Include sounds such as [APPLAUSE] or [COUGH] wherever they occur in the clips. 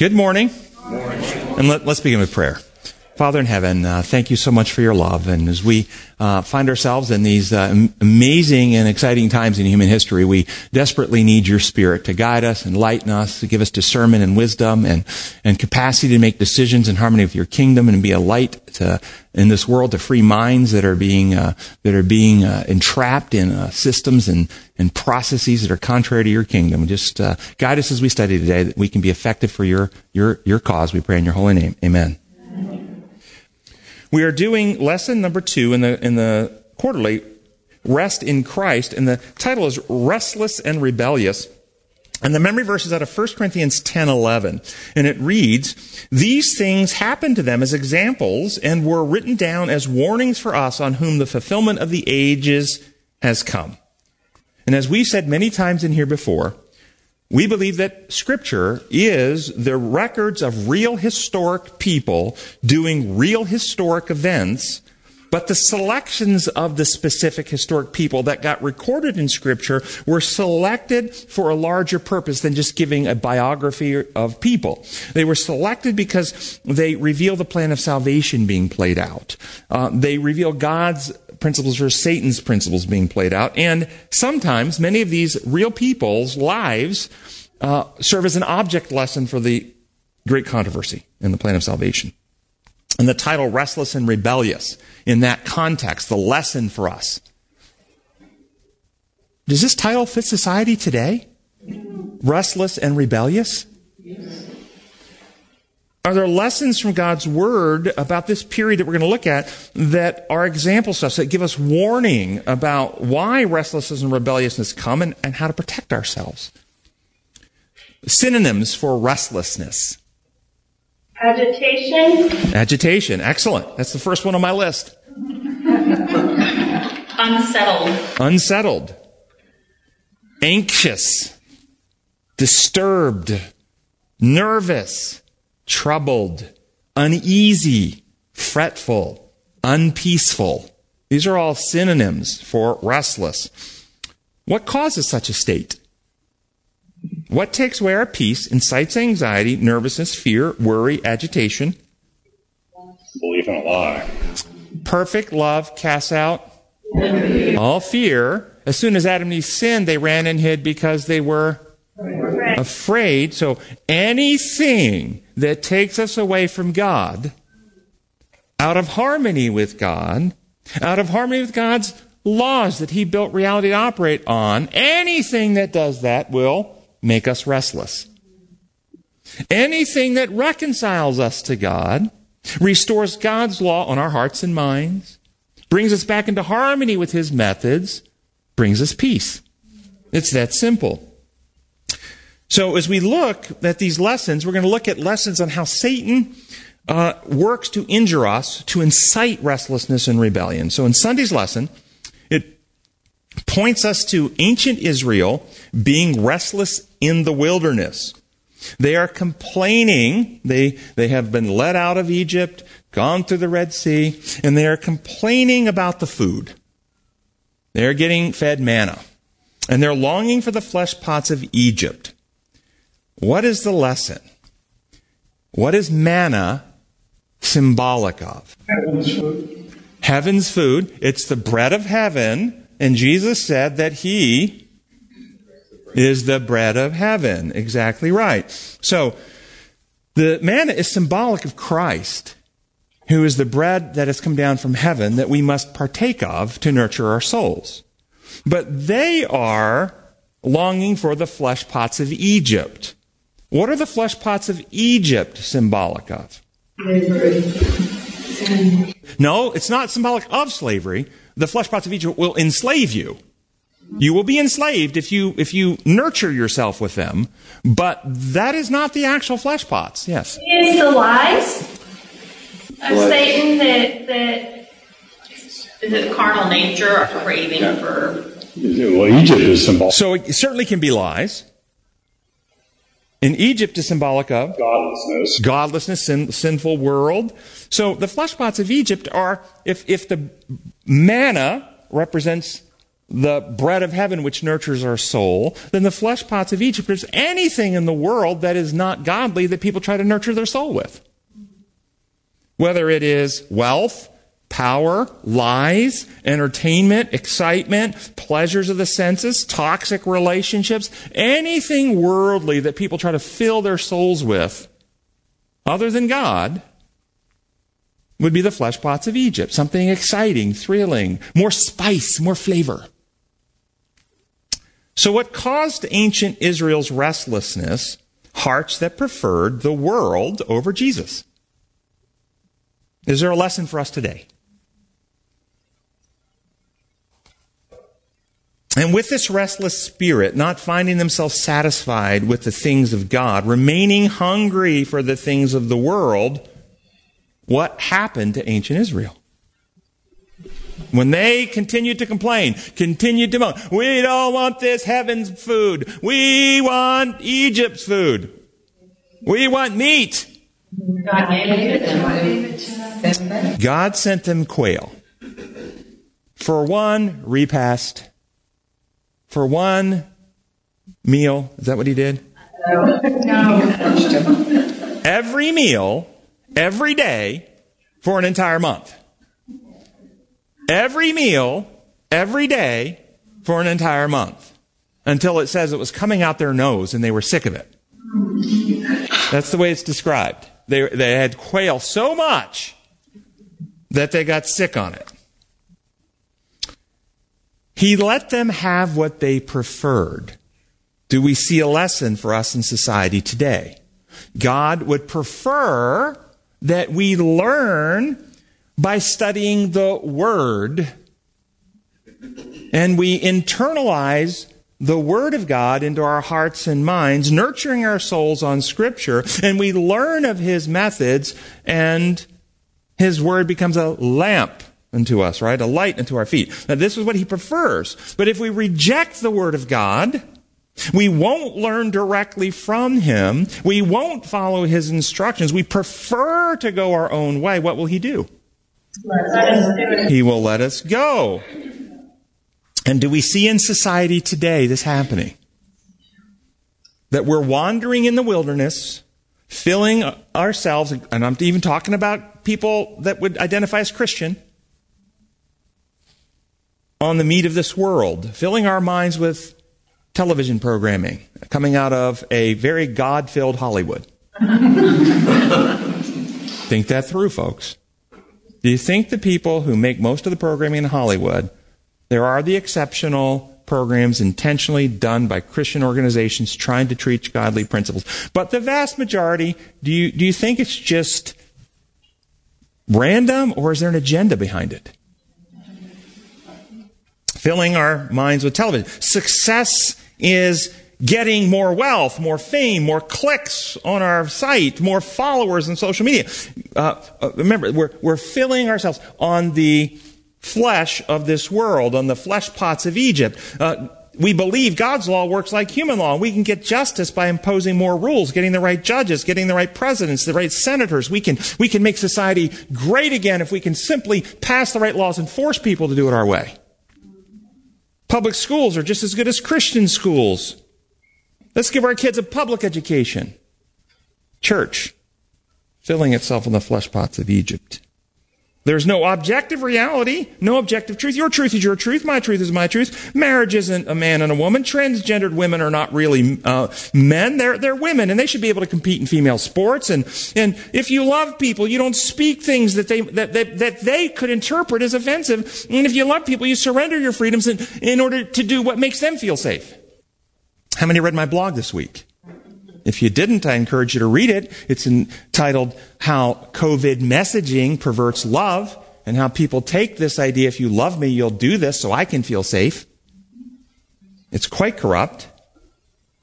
Good morning. morning. And let, us begin with prayer. Father in heaven, uh, thank you so much for your love. And as we uh, find ourselves in these uh, amazing and exciting times in human history, we desperately need your spirit to guide us, enlighten us, to give us discernment and wisdom and, and capacity to make decisions in harmony with your kingdom and be a light to, in this world to free minds that are being, uh, that are being uh, entrapped in uh, systems and, and processes that are contrary to your kingdom. Just guide us as we study today that we can be effective for your, your, your cause. We pray in your holy name. Amen. We are doing lesson number two in the, in the quarterly, Rest in Christ, and the title is Restless and Rebellious. And the memory verse is out of 1 Corinthians 10 11. And it reads, These things happened to them as examples and were written down as warnings for us on whom the fulfillment of the ages has come. And as we've said many times in here before, we believe that scripture is the records of real historic people doing real historic events, but the selections of the specific historic people that got recorded in scripture were selected for a larger purpose than just giving a biography of people. They were selected because they reveal the plan of salvation being played out. Uh, they reveal God's principles versus Satan's principles being played out. And sometimes many of these real people's lives uh, serve as an object lesson for the great controversy in the plan of salvation. And the title Restless and Rebellious, in that context, the lesson for us. Does this title fit society today? Restless and rebellious? Yes. Are there lessons from God's Word about this period that we're going to look at that are example stuff that give us warning about why restlessness and rebelliousness come and, and how to protect ourselves? Synonyms for restlessness. Agitation. Agitation. Excellent. That's the first one on my list. [LAUGHS] Unsettled. Unsettled. Anxious. Disturbed. Nervous troubled, uneasy, fretful, unpeaceful. These are all synonyms for restless. What causes such a state? What takes away our peace, incites anxiety, nervousness, fear, worry, agitation? Belief in a lie. Perfect love casts out all fear. As soon as Adam and Eve sinned, they ran and hid because they were afraid. So anything that takes us away from God, out of harmony with God, out of harmony with God's laws that He built reality to operate on, anything that does that will make us restless. Anything that reconciles us to God, restores God's law on our hearts and minds, brings us back into harmony with His methods, brings us peace. It's that simple. So as we look at these lessons, we're going to look at lessons on how Satan uh, works to injure us, to incite restlessness and rebellion. So in Sunday's lesson, it points us to ancient Israel being restless in the wilderness. They are complaining. They, they have been led out of Egypt, gone through the Red Sea, and they are complaining about the food. They're getting fed manna. And they're longing for the flesh pots of Egypt. What is the lesson? What is manna symbolic of? Heaven's food. Heaven's food. It's the bread of heaven. And Jesus said that He is the bread of heaven. Exactly right. So, the manna is symbolic of Christ, who is the bread that has come down from heaven that we must partake of to nurture our souls. But they are longing for the flesh pots of Egypt. What are the flesh pots of Egypt symbolic of? Slavery. No, it's not symbolic of slavery. The flesh pots of Egypt will enslave you. You will be enslaved if you if you nurture yourself with them, but that is not the actual flesh pots. Yes. Is the lies of what? Satan that that is it carnal nature or craving yeah. for? Well, Egypt is symbolic. So it certainly can be lies. In Egypt is symbolic of godlessness, godlessness, sin, sinful world. So the flesh pots of Egypt are, if, if the manna represents the bread of heaven which nurtures our soul then the flesh pots of Egypt. is anything in the world that is not godly that people try to nurture their soul with. Whether it is wealth, power, lies, entertainment, excitement, pleasures of the senses, toxic relationships, anything worldly that people try to fill their souls with, other than God, would be the flesh pots of Egypt. Something exciting, thrilling, more spice, more flavor. So, what caused ancient Israel's restlessness? Hearts that preferred the world over Jesus. Is there a lesson for us today? And with this restless spirit, not finding themselves satisfied with the things of God, remaining hungry for the things of the world, what happened to ancient Israel? When they continued to complain, continued to moan, we don't want this heaven's food. We want Egypt's food. We want meat. God gave it to them. God sent them quail. For one repast, for one meal. Is that what he did? Every meal, every day, for an entire month. Every meal, every day, for an entire month. Until it says it was coming out their nose and they were sick of it. That's the way it's described. They, they had quail so much that they got sick on it. He let them have what they preferred. Do we see a lesson for us in society today? God would prefer that we learn by studying the Word and we internalize the Word of God into our hearts and minds, nurturing our souls on Scripture, and we learn of His methods, and His Word becomes a lamp unto us, right? A light unto our feet. Now, this is what He prefers. But if we reject the Word of God, we won't learn directly from Him. We won't follow His instructions. We prefer to go our own way. What will He do? He will let us go. And do we see in society today this happening? That we're wandering in the wilderness, filling ourselves, and I'm even talking about people that would identify as Christian, on the meat of this world, filling our minds with television programming coming out of a very God filled Hollywood. [LAUGHS] Think that through, folks. Do you think the people who make most of the programming in Hollywood, there are the exceptional programs intentionally done by Christian organizations trying to teach godly principles. But the vast majority, do you, do you think it's just random or is there an agenda behind it? Filling our minds with television. Success is getting more wealth, more fame, more clicks on our site, more followers in social media. Uh, uh, remember, we're, we're filling ourselves on the flesh of this world, on the flesh pots of Egypt. Uh, we believe God's law works like human law. We can get justice by imposing more rules, getting the right judges, getting the right presidents, the right senators. We can, we can make society great again if we can simply pass the right laws and force people to do it our way. Public schools are just as good as Christian schools. Let's give our kids a public education. Church, filling itself in the flesh pots of Egypt. There's no objective reality, no objective truth. Your truth is your truth. My truth is my truth. Marriage isn't a man and a woman. Transgendered women are not really uh, men. They're, they're women, and they should be able to compete in female sports. And, and if you love people, you don't speak things that they, that, that, that they could interpret as offensive. And if you love people, you surrender your freedoms in, in order to do what makes them feel safe. How many read my blog this week? If you didn't, I encourage you to read it. It's entitled How COVID Messaging Perverts Love and how people take this idea if you love me, you'll do this so I can feel safe. It's quite corrupt.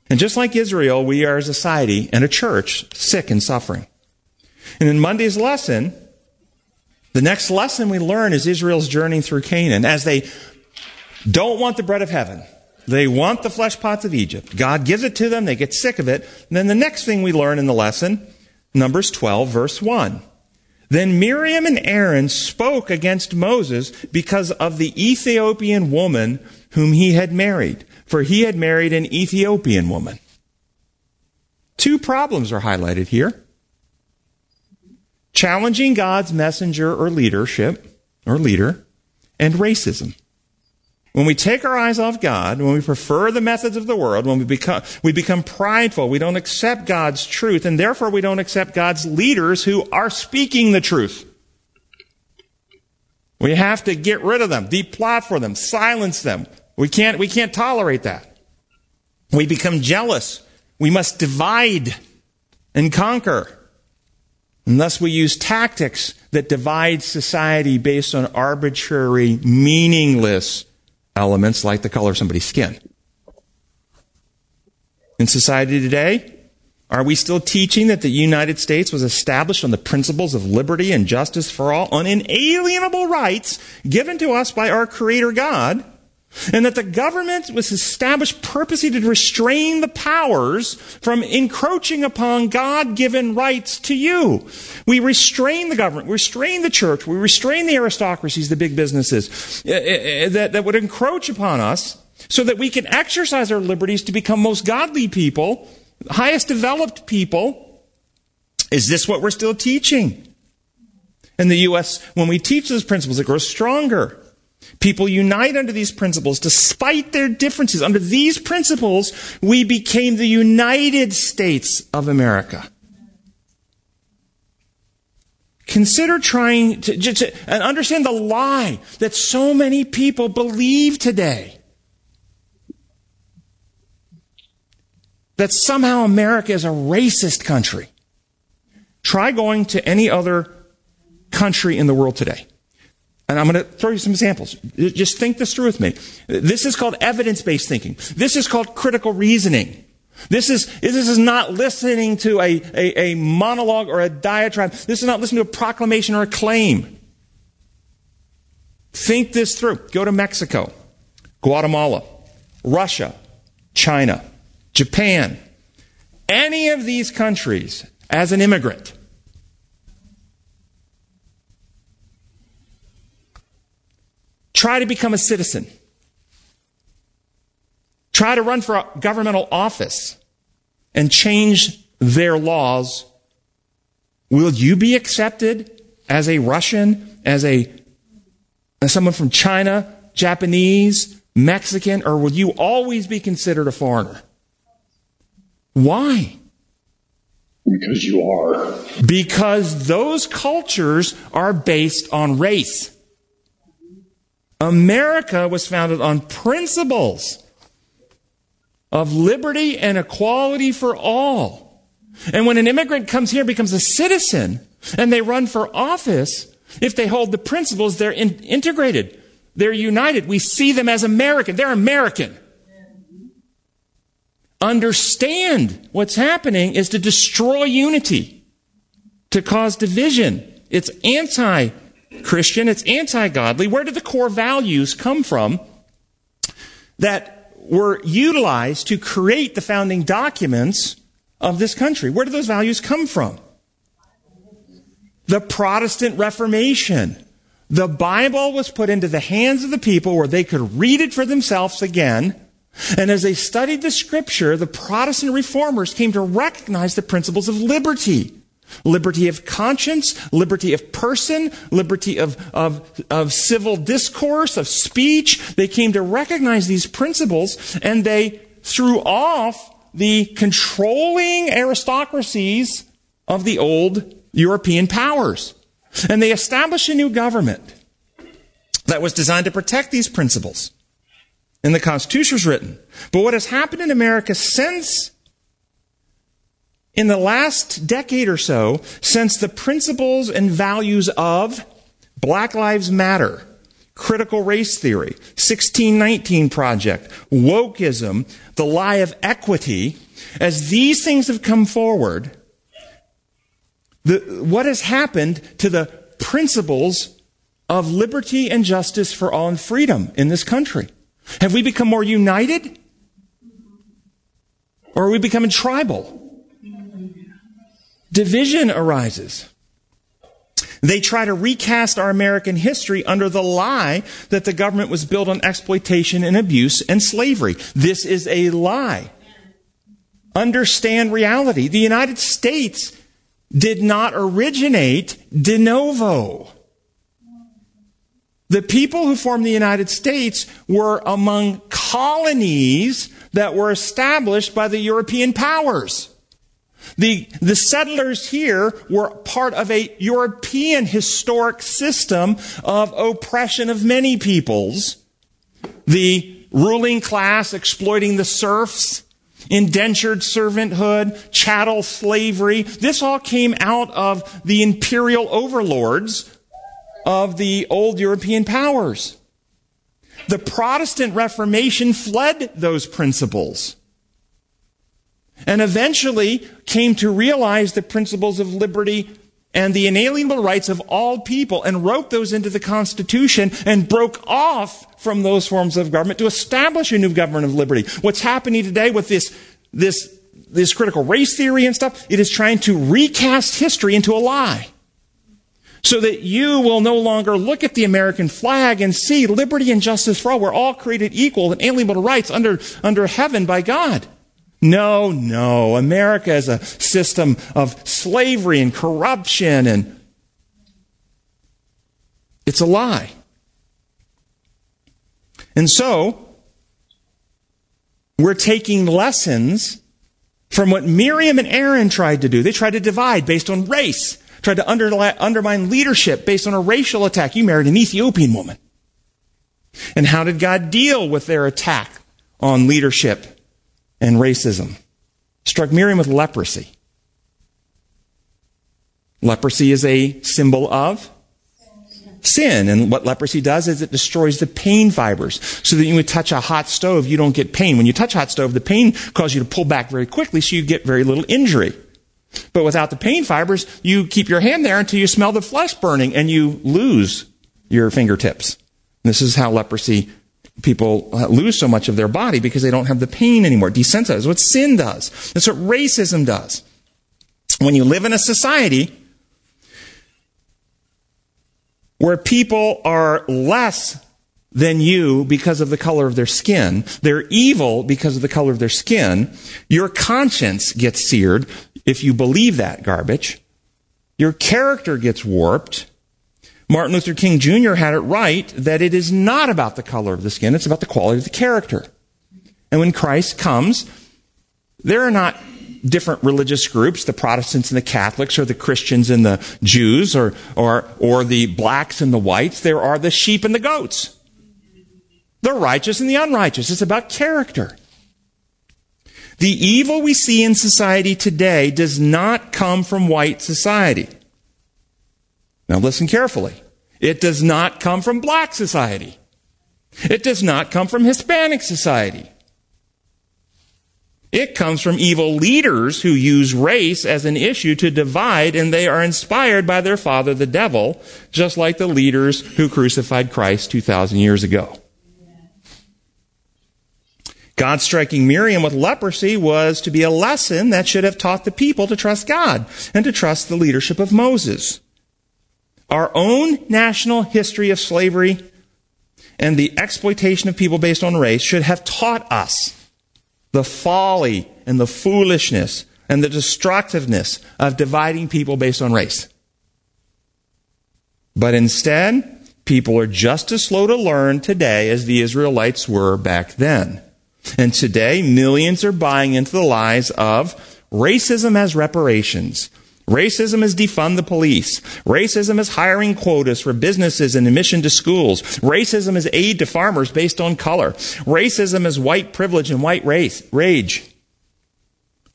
And just like Israel, we are a society and a church sick and suffering. And in Monday's lesson, the next lesson we learn is Israel's journey through Canaan as they don't want the bread of heaven. They want the flesh pots of Egypt. God gives it to them. They get sick of it. And then the next thing we learn in the lesson, Numbers 12, verse 1. Then Miriam and Aaron spoke against Moses because of the Ethiopian woman whom he had married, for he had married an Ethiopian woman. Two problems are highlighted here. Challenging God's messenger or leadership, or leader, and racism. When we take our eyes off God, when we prefer the methods of the world, when we become, we become prideful, we don't accept God's truth, and therefore we don't accept God's leaders who are speaking the truth. We have to get rid of them, deplatform them, silence them. We can't, we can't tolerate that. We become jealous. We must divide and conquer. And thus we use tactics that divide society based on arbitrary, meaningless elements like the color of somebody's skin. In society today, are we still teaching that the United States was established on the principles of liberty and justice for all, on inalienable rights given to us by our Creator God? And that the government was established purposely to restrain the powers from encroaching upon God given rights to you. We restrain the government, we restrain the church, we restrain the aristocracies, the big businesses eh, eh, eh, that, that would encroach upon us so that we can exercise our liberties to become most godly people, highest developed people. Is this what we're still teaching? In the U.S., when we teach those principles, it grows stronger. People unite under these principles despite their differences. Under these principles, we became the United States of America. Consider trying to, to, and understand the lie that so many people believe today. That somehow America is a racist country. Try going to any other country in the world today. And I'm going to throw you some examples. Just think this through with me. This is called evidence-based thinking. This is called critical reasoning. This is, this is not listening to a, a, a monologue or a diatribe. This is not listening to a proclamation or a claim. Think this through. Go to Mexico, Guatemala, Russia, China, Japan, any of these countries as an immigrant. Try to become a citizen. Try to run for a governmental office and change their laws. Will you be accepted as a Russian, as a as someone from China, Japanese, Mexican, or will you always be considered a foreigner? Why? Because you are. Because those cultures are based on race. America was founded on principles of liberty and equality for all. And when an immigrant comes here, becomes a citizen, and they run for office, if they hold the principles, they're in- integrated. They're united. We see them as American. They're American. Understand what's happening is to destroy unity, to cause division. It's anti Christian, it's anti godly. Where did the core values come from that were utilized to create the founding documents of this country? Where did those values come from? The Protestant Reformation. The Bible was put into the hands of the people where they could read it for themselves again. And as they studied the scripture, the Protestant reformers came to recognize the principles of liberty. Liberty of conscience, liberty of person, liberty of, of, of civil discourse, of speech. They came to recognize these principles and they threw off the controlling aristocracies of the old European powers. And they established a new government that was designed to protect these principles. And the Constitution was written. But what has happened in America since in the last decade or so, since the principles and values of Black Lives Matter, critical race theory, 1619 Project, wokeism, the lie of equity, as these things have come forward, the, what has happened to the principles of liberty and justice for all and freedom in this country? Have we become more united? Or are we becoming tribal? Division arises. They try to recast our American history under the lie that the government was built on exploitation and abuse and slavery. This is a lie. Understand reality. The United States did not originate de novo. The people who formed the United States were among colonies that were established by the European powers. The, the settlers here were part of a European historic system of oppression of many peoples. The ruling class exploiting the serfs, indentured servanthood, chattel slavery. This all came out of the imperial overlords of the old European powers. The Protestant Reformation fled those principles and eventually came to realize the principles of liberty and the inalienable rights of all people and wrote those into the Constitution and broke off from those forms of government to establish a new government of liberty. What's happening today with this, this, this critical race theory and stuff, it is trying to recast history into a lie. So that you will no longer look at the American flag and see liberty and justice for all. We're all created equal and alienable rights under, under heaven by God. No, no. America is a system of slavery and corruption and it's a lie. And so, we're taking lessons from what Miriam and Aaron tried to do. They tried to divide based on race, tried to undermine leadership based on a racial attack. You married an Ethiopian woman. And how did God deal with their attack on leadership and racism. Struck Miriam with leprosy. Leprosy is a symbol of sin. And what leprosy does is it destroys the pain fibers. So that when you touch a hot stove, you don't get pain. When you touch a hot stove, the pain causes you to pull back very quickly, so you get very little injury. But without the pain fibers, you keep your hand there until you smell the flesh burning and you lose your fingertips. This is how leprosy people lose so much of their body because they don't have the pain anymore. Desensitized. What sin does. That's what racism does. When you live in a society where people are less than you because of the color of their skin, they're evil because of the color of their skin, your conscience gets seared if you believe that garbage. Your character gets warped Martin Luther King Jr. had it right that it is not about the color of the skin, it's about the quality of the character. And when Christ comes, there are not different religious groups, the Protestants and the Catholics, or the Christians and the Jews, or, or, or the blacks and the whites. There are the sheep and the goats. The righteous and the unrighteous. It's about character. The evil we see in society today does not come from white society. Now listen carefully. It does not come from black society. It does not come from Hispanic society. It comes from evil leaders who use race as an issue to divide, and they are inspired by their father, the devil, just like the leaders who crucified Christ 2,000 years ago. God striking Miriam with leprosy was to be a lesson that should have taught the people to trust God and to trust the leadership of Moses. Our own national history of slavery and the exploitation of people based on race should have taught us the folly and the foolishness and the destructiveness of dividing people based on race. But instead, people are just as slow to learn today as the Israelites were back then. And today, millions are buying into the lies of racism as reparations, Racism is defund the police. Racism is hiring quotas for businesses and admission to schools. Racism is aid to farmers based on color. Racism is white privilege and white race, rage.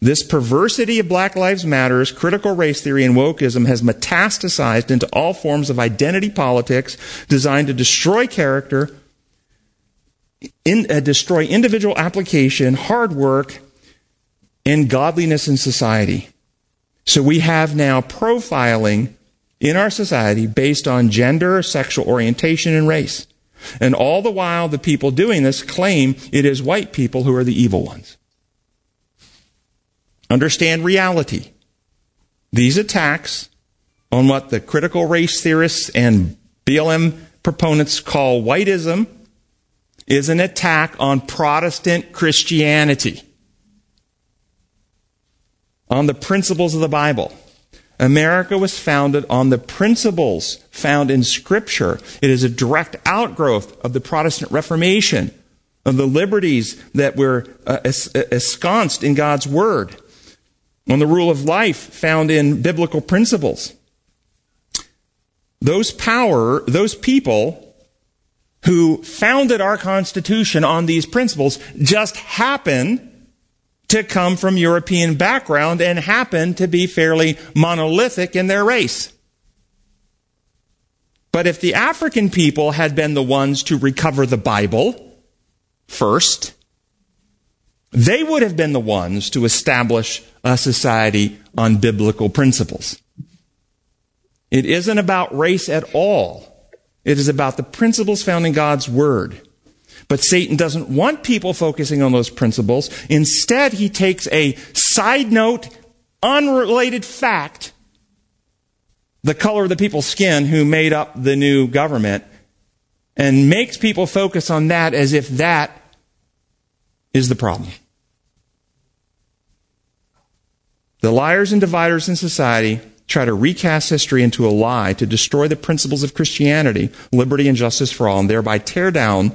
This perversity of Black Lives Matters, critical race theory, and wokeism has metastasized into all forms of identity politics designed to destroy character, in, uh, destroy individual application, hard work, and godliness in society. So we have now profiling in our society based on gender, sexual orientation, and race. And all the while, the people doing this claim it is white people who are the evil ones. Understand reality. These attacks on what the critical race theorists and BLM proponents call whiteism is an attack on Protestant Christianity, on the principles of the Bible. America was founded on the principles found in Scripture. It is a direct outgrowth of the Protestant Reformation, of the liberties that were uh, ensconced in God's Word, on the rule of life found in biblical principles. Those power, those people who founded our Constitution on these principles just happen to come from European background and happen to be fairly monolithic in their race. But if the African people had been the ones to recover the Bible first, they would have been the ones to establish a society on biblical principles. It isn't about race at all. It is about the principles found in God's Word. But Satan doesn't want people focusing on those principles. Instead, he takes a side note, unrelated fact, the color of the people's skin who made up the new government, and makes people focus on that as if that is the problem. The liars and dividers in society try to recast history into a lie to destroy the principles of Christianity, liberty and justice for all, and thereby tear down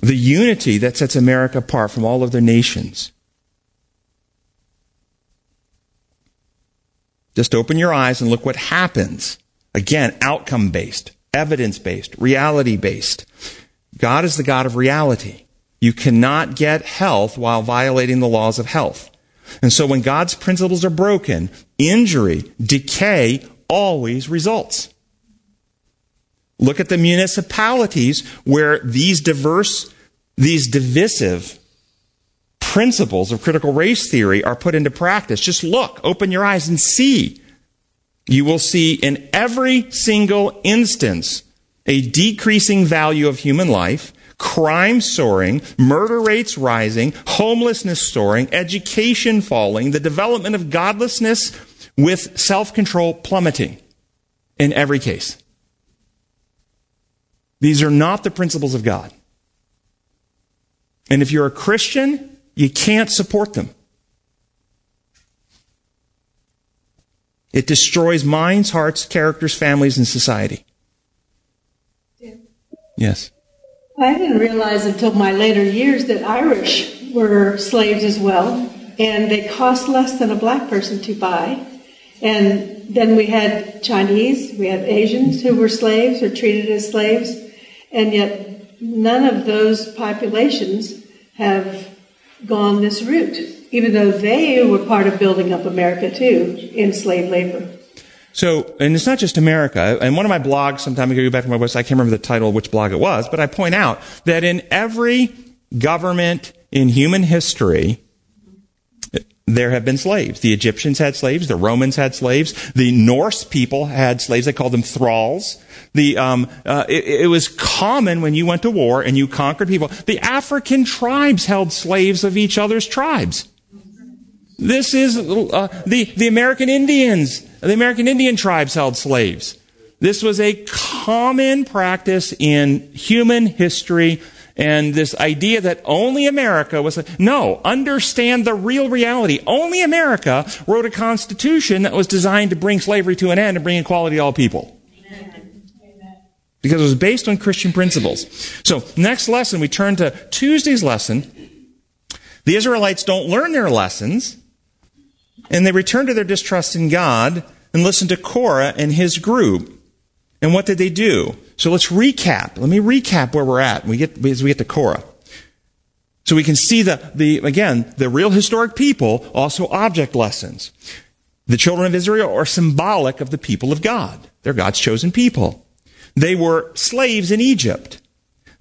the unity that sets America apart from all other nations. Just open your eyes and look what happens. Again, outcome based, evidence based, reality based. God is the God of reality. You cannot get health while violating the laws of health. And so when God's principles are broken, injury, decay always results. Look at the municipalities where these diverse, these divisive principles of critical race theory are put into practice. Just look, open your eyes and see. You will see in every single instance a decreasing value of human life, crime soaring, murder rates rising, homelessness soaring, education falling, the development of godlessness with self control plummeting in every case. These are not the principles of God. And if you're a Christian, you can't support them. It destroys minds, hearts, characters, families, and society. Yes. I didn't realize until my later years that Irish were slaves as well, and they cost less than a black person to buy. And then we had Chinese, we had Asians who were slaves or treated as slaves. And yet, none of those populations have gone this route, even though they were part of building up America too in slave labor. So, and it's not just America. And one of my blogs, sometime ago, back to my website, I can't remember the title of which blog it was, but I point out that in every government in human history, there have been slaves. The Egyptians had slaves. The Romans had slaves. The Norse people had slaves. They called them thralls. The um, uh, it, it, was common when you went to war and you conquered people. The African tribes held slaves of each other's tribes. This is uh, the the American Indians. The American Indian tribes held slaves. This was a common practice in human history and this idea that only America was, no, understand the real reality. Only America wrote a constitution that was designed to bring slavery to an end and bring equality to all people. Because it was based on Christian principles. So, next lesson, we turn to Tuesday's lesson. The Israelites don't learn their lessons, and they return to their distrust in God and listen to Korah and his group. And what did they do? So let's recap. Let me recap where we're at we get, as we get to Korah. So we can see the, the, again, the real historic people, also object lessons. The children of Israel are symbolic of the people of God. They're God's chosen people. They were slaves in Egypt.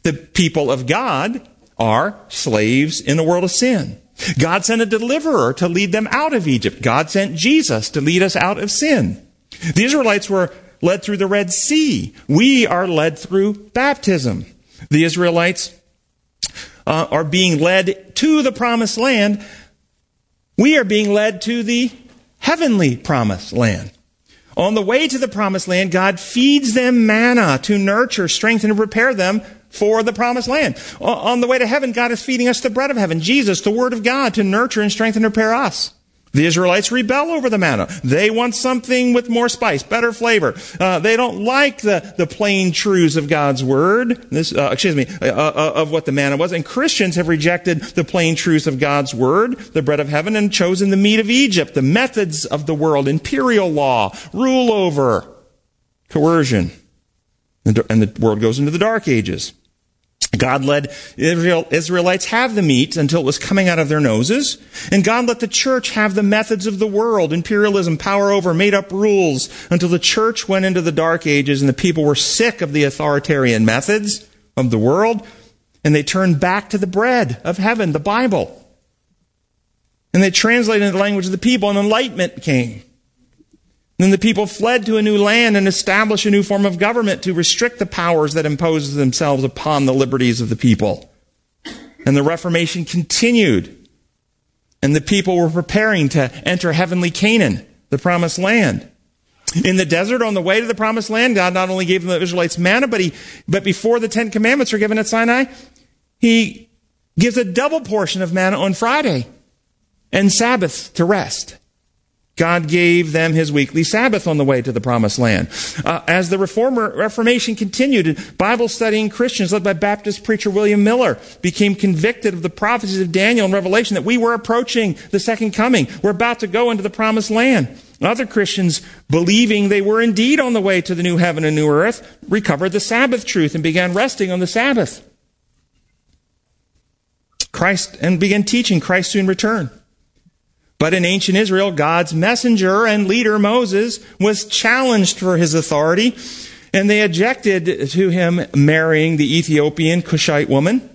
The people of God are slaves in the world of sin. God sent a deliverer to lead them out of Egypt. God sent Jesus to lead us out of sin. The Israelites were led through the Red Sea. We are led through baptism. The Israelites uh, are being led to the promised land. We are being led to the heavenly promised land. On the way to the promised land, God feeds them manna to nurture, strengthen, and prepare them for the promised land. On the way to heaven, God is feeding us the bread of heaven, Jesus, the Word of God, to nurture and strengthen and prepare us. The Israelites rebel over the manna. They want something with more spice, better flavor. Uh, they don't like the, the plain truths of God's word. This, uh, excuse me, uh, uh, of what the manna was. And Christians have rejected the plain truths of God's word, the bread of heaven, and chosen the meat of Egypt, the methods of the world, imperial law, rule over, coercion. And the world goes into the dark ages. God let Israel, Israelites have the meat until it was coming out of their noses. And God let the church have the methods of the world, imperialism, power over, made up rules, until the church went into the dark ages and the people were sick of the authoritarian methods of the world. And they turned back to the bread of heaven, the Bible. And they translated the language of the people and enlightenment came. Then the people fled to a new land and established a new form of government to restrict the powers that impose themselves upon the liberties of the people. And the Reformation continued. And the people were preparing to enter heavenly Canaan, the promised land. In the desert on the way to the promised land, God not only gave the Israelites manna, but he, but before the Ten Commandments are given at Sinai, he gives a double portion of manna on Friday and Sabbath to rest. God gave them his weekly Sabbath on the way to the promised land. Uh, as the Reformer, Reformation continued, Bible studying Christians led by Baptist preacher William Miller became convicted of the prophecies of Daniel and Revelation that we were approaching the second coming. We're about to go into the promised land. Other Christians, believing they were indeed on the way to the new heaven and new earth, recovered the Sabbath truth and began resting on the Sabbath. Christ, and began teaching Christ soon return. But in ancient Israel, God's messenger and leader Moses was challenged for his authority, and they objected to him marrying the Ethiopian Cushite woman.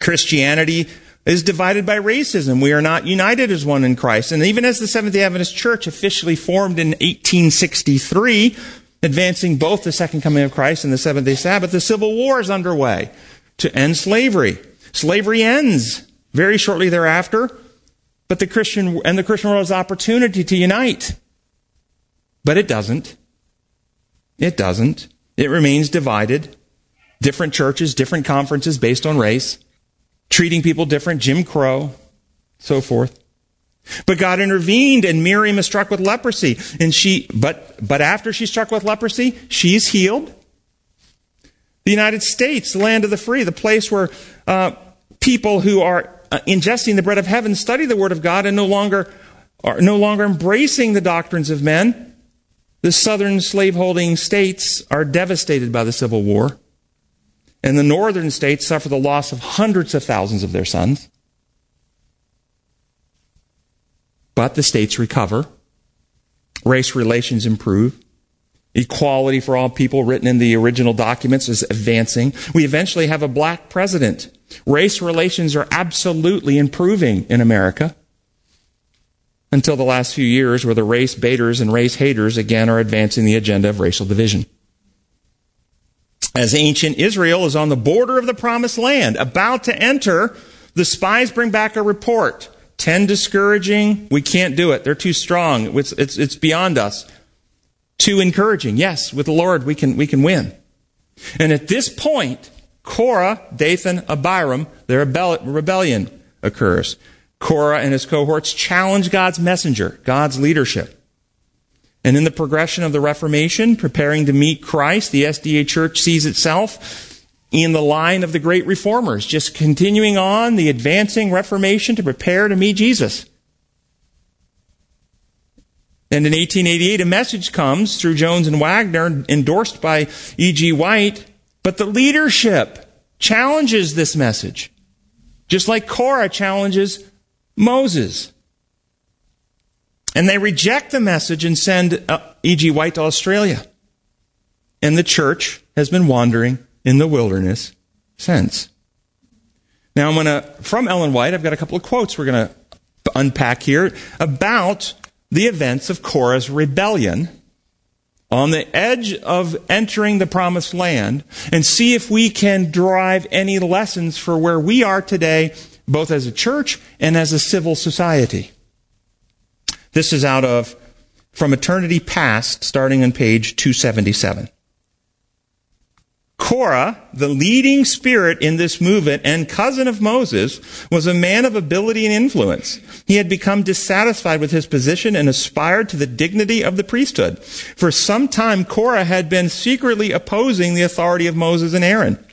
Christianity is divided by racism. We are not united as one in Christ. And even as the Seventh day Adventist Church officially formed in 1863, advancing both the second coming of Christ and the seventh day Sabbath, the Civil War is underway to end slavery. Slavery ends very shortly thereafter but the Christian and the Christian world has opportunity to unite. But it doesn't. It doesn't. It remains divided. Different churches, different conferences based on race, treating people different, Jim Crow, so forth. But God intervened and Miriam is struck with leprosy. And she, but, but after she's struck with leprosy, she's healed. The United States, the land of the free, the place where uh, people who are Uh, ingesting the bread of heaven study the word of God and no longer are no longer embracing the doctrines of men. The southern slaveholding states are devastated by the Civil War. And the northern states suffer the loss of hundreds of thousands of their sons. But the states recover. Race relations improve. Equality for all people written in the original documents is advancing. We eventually have a black president. Race relations are absolutely improving in America. Until the last few years, where the race baiters and race haters again are advancing the agenda of racial division. As ancient Israel is on the border of the promised land, about to enter, the spies bring back a report. Ten discouraging. We can't do it. They're too strong. It's, it's, it's beyond us too encouraging. Yes, with the Lord we can, we can win. And at this point, Korah, Dathan, Abiram, their rebellion occurs. Korah and his cohorts challenge God's messenger, God's leadership. And in the progression of the Reformation, preparing to meet Christ, the SDA Church sees itself in the line of the great reformers, just continuing on the advancing Reformation to prepare to meet Jesus. And in 1888, a message comes through Jones and Waggoner, endorsed by E.G. White, but the leadership challenges this message. Just like Korah challenges Moses. And they reject the message and send uh, E.G. White to Australia. And the church has been wandering in the wilderness since. Now I'm going to, from Ellen White, I've got a couple of quotes we're going to unpack here about the events of Korah's rebellion on the edge of entering the promised land and see if we can derive any lessons for where we are today, both as a church and as a civil society. This is out of from eternity past, starting on page 277. Korah, the leading spirit in this movement and cousin of Moses, was a man of ability and influence. He had become dissatisfied with his position and aspired to the dignity of the priesthood. For some time, Korah had been secretly opposing the authority of Moses and Aaron.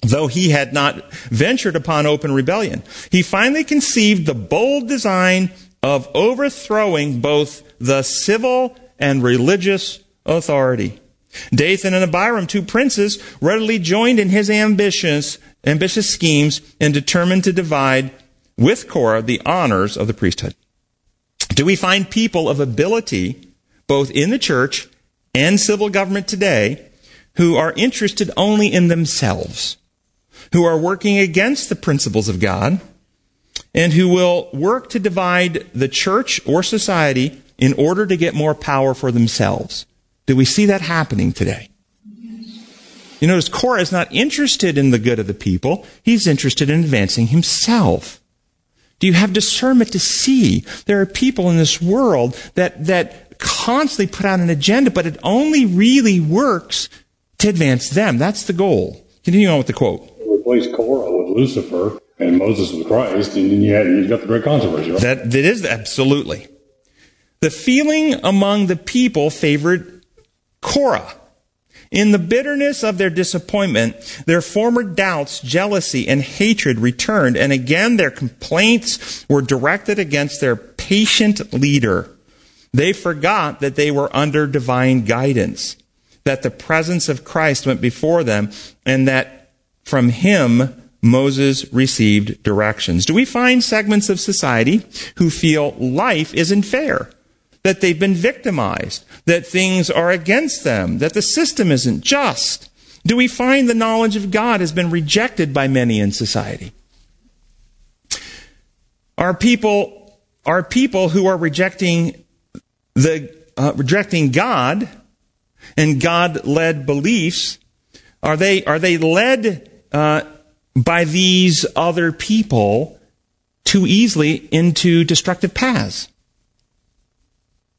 Though he had not ventured upon open rebellion, he finally conceived the bold design of overthrowing both the civil and religious authority. Dathan and Abiram, two princes, readily joined in his ambitious, ambitious schemes and determined to divide with Korah the honors of the priesthood. Do we find people of ability, both in the church and civil government today, who are interested only in themselves, who are working against the principles of God, and who will work to divide the church or society in order to get more power for themselves? Do we see that happening today? You notice Korah is not interested in the good of the people. He's interested in advancing himself. Do you have discernment to see there are people in this world that, that constantly put out an agenda, but it only really works to advance them? That's the goal. Continue on with the quote. Replace Korah with Lucifer and Moses with Christ, and then you had, you've got the great controversy, right? That, that is absolutely. The feeling among the people favored Korah. In the bitterness of their disappointment, their former doubts, jealousy, and hatred returned, and again their complaints were directed against their patient leader. They forgot that they were under divine guidance, that the presence of Christ went before them, and that from him Moses received directions. Do we find segments of society who feel life isn't fair? That they've been victimized, that things are against them, that the system isn't just? Do we find the knowledge of God has been rejected by many in society? Are people, are people who are rejecting the, uh, rejecting God and God-led beliefs, are they, are they led, uh, by these other people too easily into destructive paths?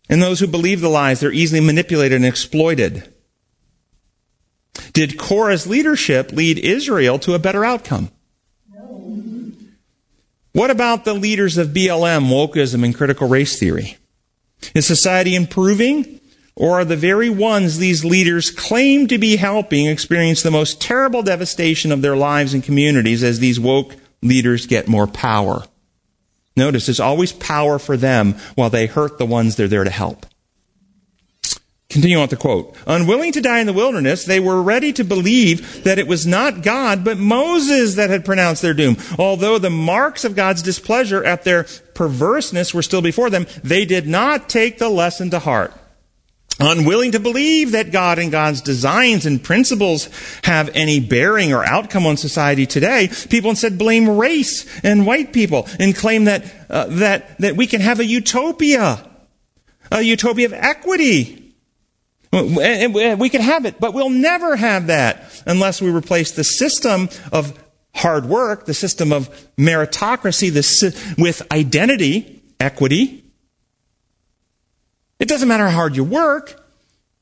And those who believe the lies, they're easily manipulated and exploited. Did Korah's leadership lead Israel to a better outcome? No. What about the leaders of BLM, wokeism, and critical race theory? Is society improving? Or are the very ones these leaders claim to be helping experience the most terrible devastation of their lives and communities as these woke leaders get more power? Notice there's always power for them while they hurt the ones they're there to help. Continue on with the quote. Unwilling to die in the wilderness, they were ready to believe that it was not God, but Moses that had pronounced their doom. Although the marks of God's displeasure at their perverseness were still before them, they did not take the lesson to heart unwilling to believe that God and God's designs and principles have any bearing or outcome on society today, people instead blame race and white people and claim that, uh, that, that we can have a utopia, a utopia of equity. We can have it, but we'll never have that unless we replace the system of hard work, the system of meritocracy, the, with identity, equity, it doesn't matter how hard you work.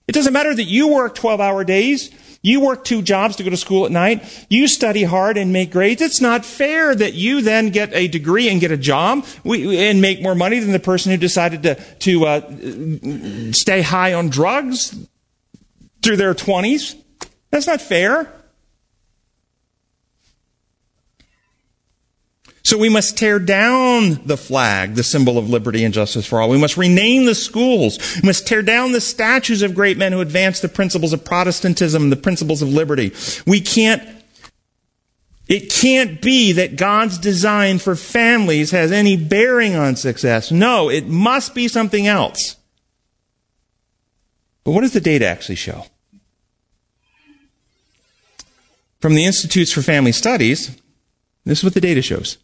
It doesn't matter that you work 12 hour days. You work two jobs to go to school at night. You study hard and make grades. It's not fair that you then get a degree and get a job and make more money than the person who decided to, to uh, stay high on drugs through their 20s. That's not fair. So we must tear down the flag, the symbol of liberty and justice for all. We must rename the schools. We must tear down the statues of great men who advanced the principles of Protestantism and the principles of liberty. We can't it can't be that God's design for families has any bearing on success. No, it must be something else. But what does the data actually show? From the Institutes for Family Studies, this is what the data shows.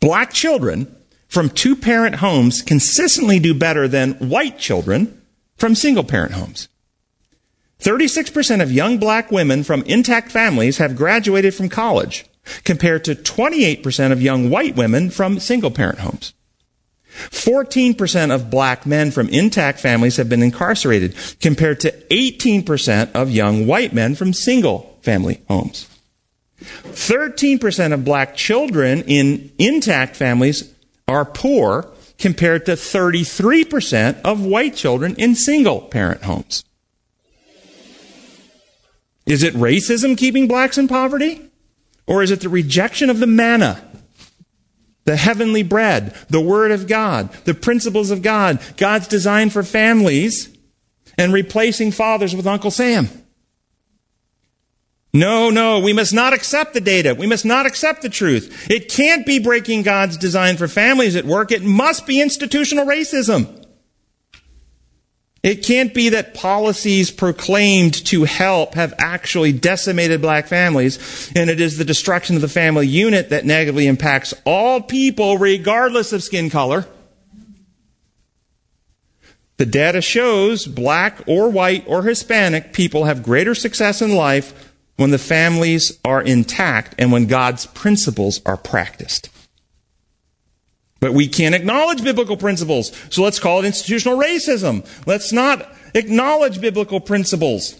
Black children from two parent homes consistently do better than white children from single parent homes. 36% of young black women from intact families have graduated from college, compared to 28% of young white women from single parent homes. 14% of black men from intact families have been incarcerated, compared to 18% of young white men from single family homes. 13% of black children in intact families are poor, compared to 33% of white children in single parent homes. Is it racism keeping blacks in poverty? Or is it the rejection of the manna the heavenly bread, the Word of God, the principles of God, God's design for families, and replacing fathers with Uncle Sam. No, no, we must not accept the data. We must not accept the truth. It can't be breaking God's design for families at work. It must be institutional racism. It can't be that policies proclaimed to help have actually decimated black families, and it is the destruction of the family unit that negatively impacts all people regardless of skin color. The data shows black or white or Hispanic people have greater success in life when the families are intact and when God's principles are practiced. But we can't acknowledge biblical principles, so let's call it institutional racism. Let's not acknowledge biblical principles.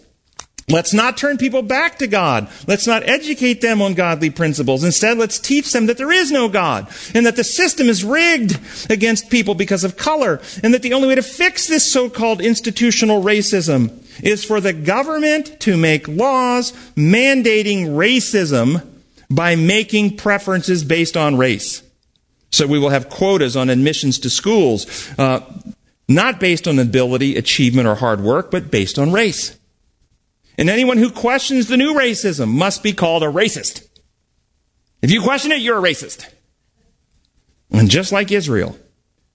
Let's not turn people back to God. Let's not educate them on godly principles. Instead, let's teach them that there is no God and that the system is rigged against people because of color and that the only way to fix this so-called institutional racism is for the government to make laws mandating racism by making preferences based on race. So we will have quotas on admissions to schools, uh, not based on ability, achievement, or hard work, but based on race. And anyone who questions the new racism must be called a racist. If you question it, you're a racist. And just like Israel,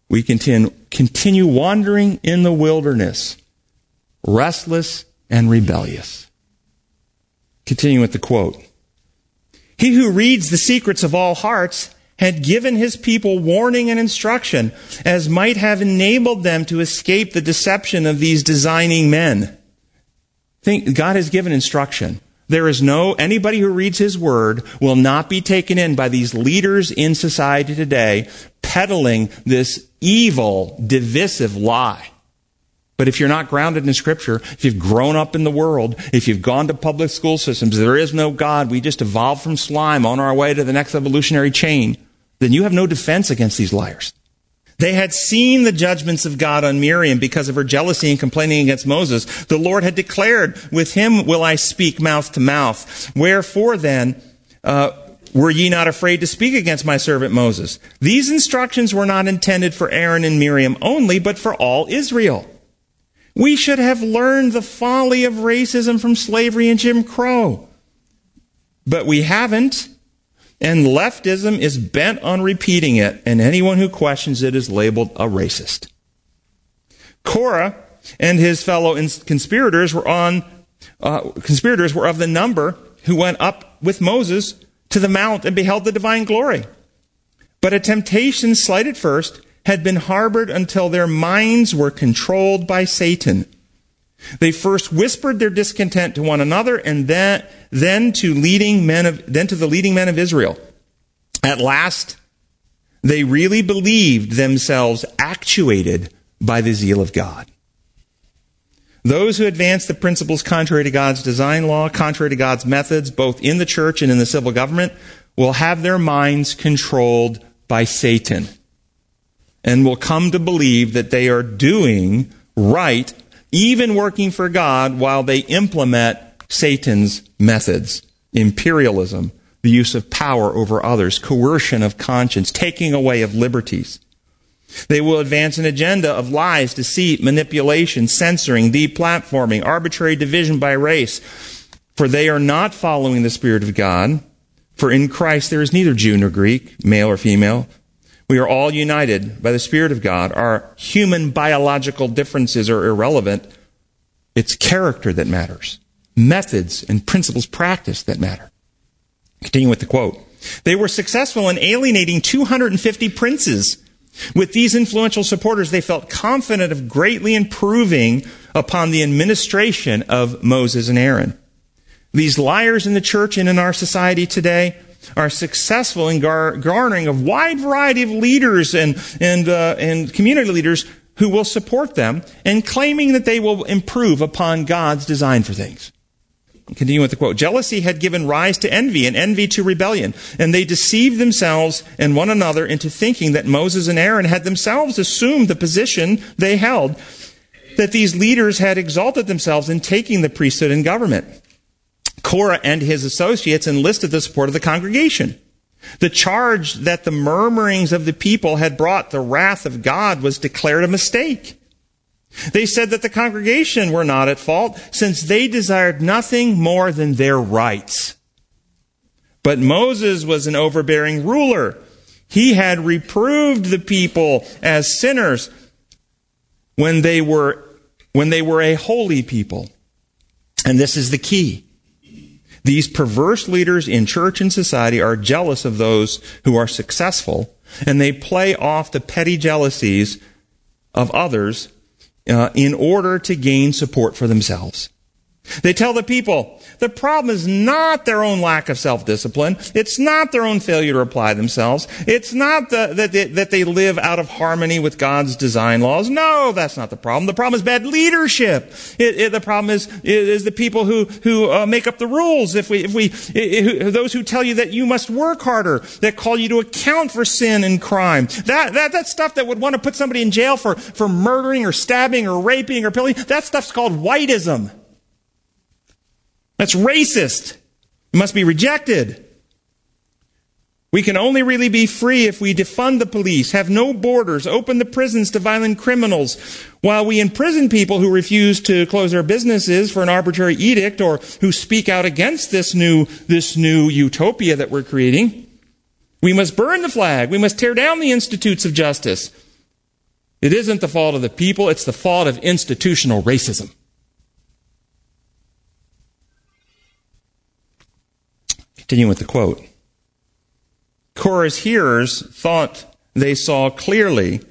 we continue, continue wandering in the wilderness, restless and rebellious. Continuing with the quote. He who reads the secrets of all hearts had given his people warning and instruction as might have enabled them to escape the deception of these designing men. Think, God has given instruction. There is no, anybody who reads his word will not be taken in by these leaders in society today peddling this evil, divisive lie. But if you're not grounded in Scripture, if you've grown up in the world, if you've gone to public school systems, there is no God, we just evolved from slime on our way to the next evolutionary chain, then you have no defense against these liars. They had seen the judgments of God on Miriam because of her jealousy and complaining against Moses. The Lord had declared, with him will I speak mouth to mouth. Wherefore then, uh, were ye not afraid to speak against my servant Moses? These instructions were not intended for Aaron and Miriam only, but for all Israel. We should have learned the folly of racism from slavery and Jim Crow. But we haven't. And leftism is bent on repeating it, and anyone who questions it is labeled a racist. Korah and his fellow conspirators were on uh, conspirators were of the number who went up with Moses to the mount and beheld the divine glory. But a temptation slight at first had been harbored until their minds were controlled by Satan. They first whispered their discontent to one another and then, then to leading men of, then to the leading men of Israel. At last, they really believed themselves actuated by the zeal of God. Those who advance the principles contrary to God's design law, contrary to God's methods, both in the church and in the civil government, will have their minds controlled by Satan and will come to believe that they are doing right even working for God while they implement Satan's methods, imperialism, the use of power over others, coercion of conscience, taking away of liberties. They will advance an agenda of lies, deceit, manipulation, censoring, deplatforming, arbitrary division by race. For they are not following the Spirit of God. For in Christ there is neither Jew nor Greek, male or female, we are all united by the Spirit of God. Our human biological differences are irrelevant. It's character that matters. Methods and principles practiced that matter. Continuing with the quote. They were successful in alienating 250 princes. With these influential supporters, they felt confident of greatly improving upon the administration of Moses and Aaron. These liars in the church and in our society today are successful in gar- garnering a wide variety of leaders and, and, uh, and community leaders who will support them and claiming that they will improve upon God's design for things. Continue with the quote. Jealousy had given rise to envy and envy to rebellion. And they deceived themselves and one another into thinking that Moses and Aaron had themselves assumed the position they held, that these leaders had exalted themselves in taking the priesthood and government. Korah and his associates enlisted the support of the congregation. The charge that the murmurings of the people had brought the wrath of God was declared a mistake. They said that the congregation were not at fault since they desired nothing more than their rights. But Moses was an overbearing ruler. He had reproved the people as sinners when they were, when they were a holy people. And this is the key. These perverse leaders in church and society are jealous of those who are successful, and they play off the petty jealousies of others uh, in order to gain support for themselves. They tell the people the problem is not their own lack of self-discipline. It's not their own failure to apply themselves. It's not the, that, they, that they live out of harmony with God's design laws. No, that's not the problem. The problem is bad leadership. It, it, the problem is, is the people who, who uh, make up the rules. If we, if we, it, those who tell you that you must work harder, that call you to account for sin and crime. That, that, that stuff that would want to put somebody in jail for, for murdering or stabbing or raping or killing, that stuff's called whiteism. That's racist. It must be rejected. We can only really be free if we defund the police, have no borders, open the prisons to violent criminals, while we imprison people who refuse to close their businesses for an arbitrary edict or who speak out against this new, this new utopia that we're creating. We must burn the flag. We must tear down the institutes of justice. It isn't the fault of the people, it's the fault of institutional racism. Continuing with the quote. Korah's hearers thought they saw clearly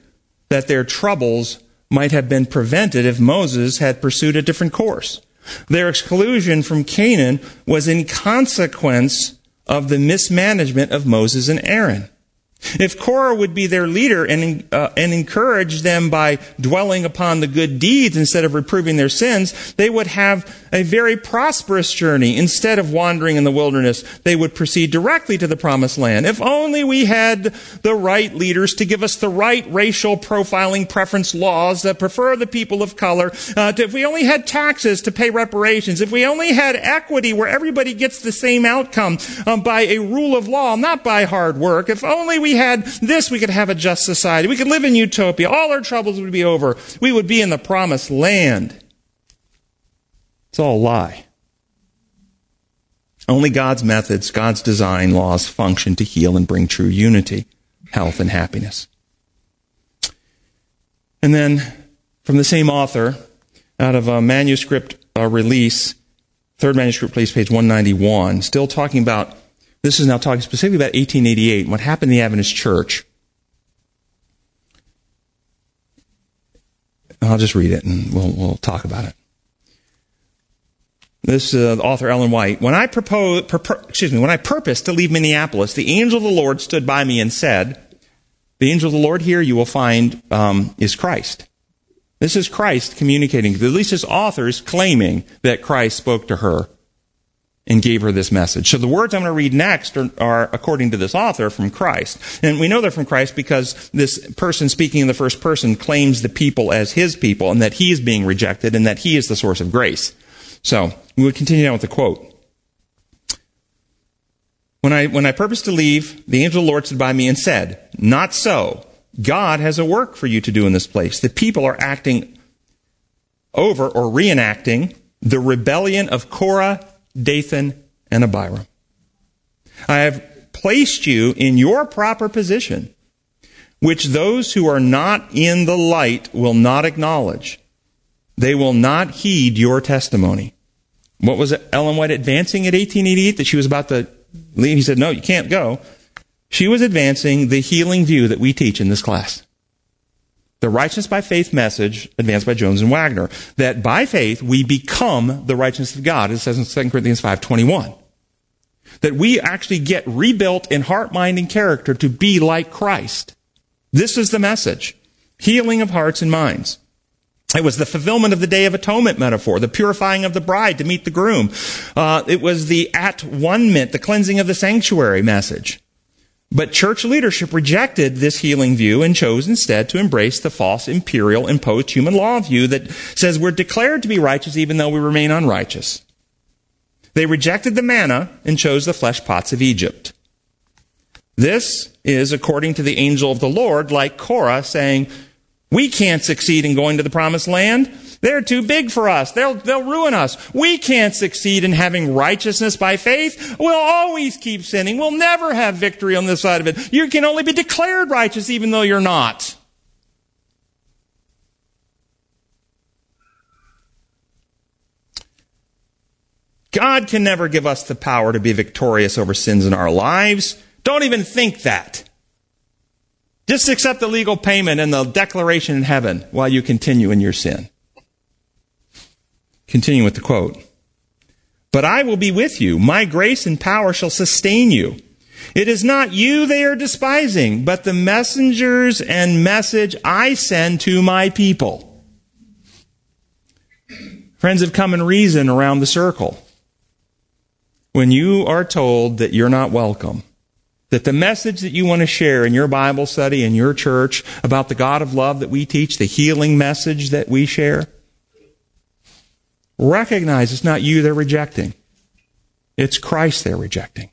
that their troubles might have been prevented if Moses had pursued a different course. Their exclusion from Canaan was in consequence of the mismanagement of Moses and Aaron. If Korah would be their leader and, uh, and encourage them by dwelling upon the good deeds instead of reproving their sins, they would have a very prosperous journey. Instead of wandering in the wilderness, they would proceed directly to the promised land. If only we had the right leaders to give us the right racial profiling preference laws that prefer the people of color, uh, to, if we only had taxes to pay reparations, if we only had equity where everybody gets the same outcome um, by a rule of law, not by hard work, if only we we had this, we could have a just society. We could live in utopia. All our troubles would be over. We would be in the promised land. It's all a lie. Only God's methods, God's design laws function to heal and bring true unity, health, and happiness. And then from the same author, out of a manuscript uh, release, third manuscript, please, page 191, still talking about this is now talking specifically about 1888, what happened in the Adventist church. I'll just read it and we'll, we'll talk about it. This uh, author Ellen White. When I proposed, excuse me, when I purposed to leave Minneapolis, the angel of the Lord stood by me and said, "The angel of the Lord here you will find um, is Christ." This is Christ communicating. At least his author is claiming that Christ spoke to her and gave her this message. So the words I'm going to read next are, are, according to this author, from Christ. And we know they're from Christ because this person speaking in the first person claims the people as his people and that he is being rejected and that he is the source of grace. So we would continue on with the quote. When I, when I purposed to leave, the angel of the Lord stood by me and said, Not so. God has a work for you to do in this place. The people are acting over or reenacting the rebellion of Korah Dathan, and Abiram. I have placed you in your proper position, which those who are not in the light will not acknowledge. They will not heed your testimony. What was Ellen White advancing at 1888 that she was about to leave? He said, No, you can't go. She was advancing the healing view that we teach in this class the righteousness by faith message advanced by Jones and Waggoner, that by faith we become the righteousness of God. As it says in 2 Corinthians 5.21. that we actually get rebuilt in heart, mind, and character to be like Christ. This is the message. Healing of hearts and minds. It was the fulfillment of the Day of Atonement metaphor, the purifying of the bride to meet the groom. Uh, it was the at one mint, the cleansing of the sanctuary message. But church leadership rejected this healing view and chose instead to embrace the false imperial imposed human law view that says we're declared to be righteous even though we remain unrighteous. They rejected the manna and chose the flesh pots of Egypt. This is, according to the angel of the Lord, like Korah saying, we can't succeed in going to the promised land. They're too big for us. They'll, they'll ruin us. We can't succeed in having righteousness by faith. We'll always keep sinning. We'll never have victory on this side of it. You can only be declared righteous even though you're not. God can never give us the power to be victorious over sins in our lives. Don't even think that. Just accept the legal payment and the declaration in heaven while you continue in your sin. Continue with the quote. But I will be with you. My grace and power shall sustain you. It is not you they are despising, but the messengers and message I send to my people. Friends have come and reason around the circle. When you are told that you're not welcome, that the message that you want to share in your Bible study, in your church, about the God of love that we teach, the healing message that we share, recognize it's not you they're rejecting. It's Christ they're rejecting.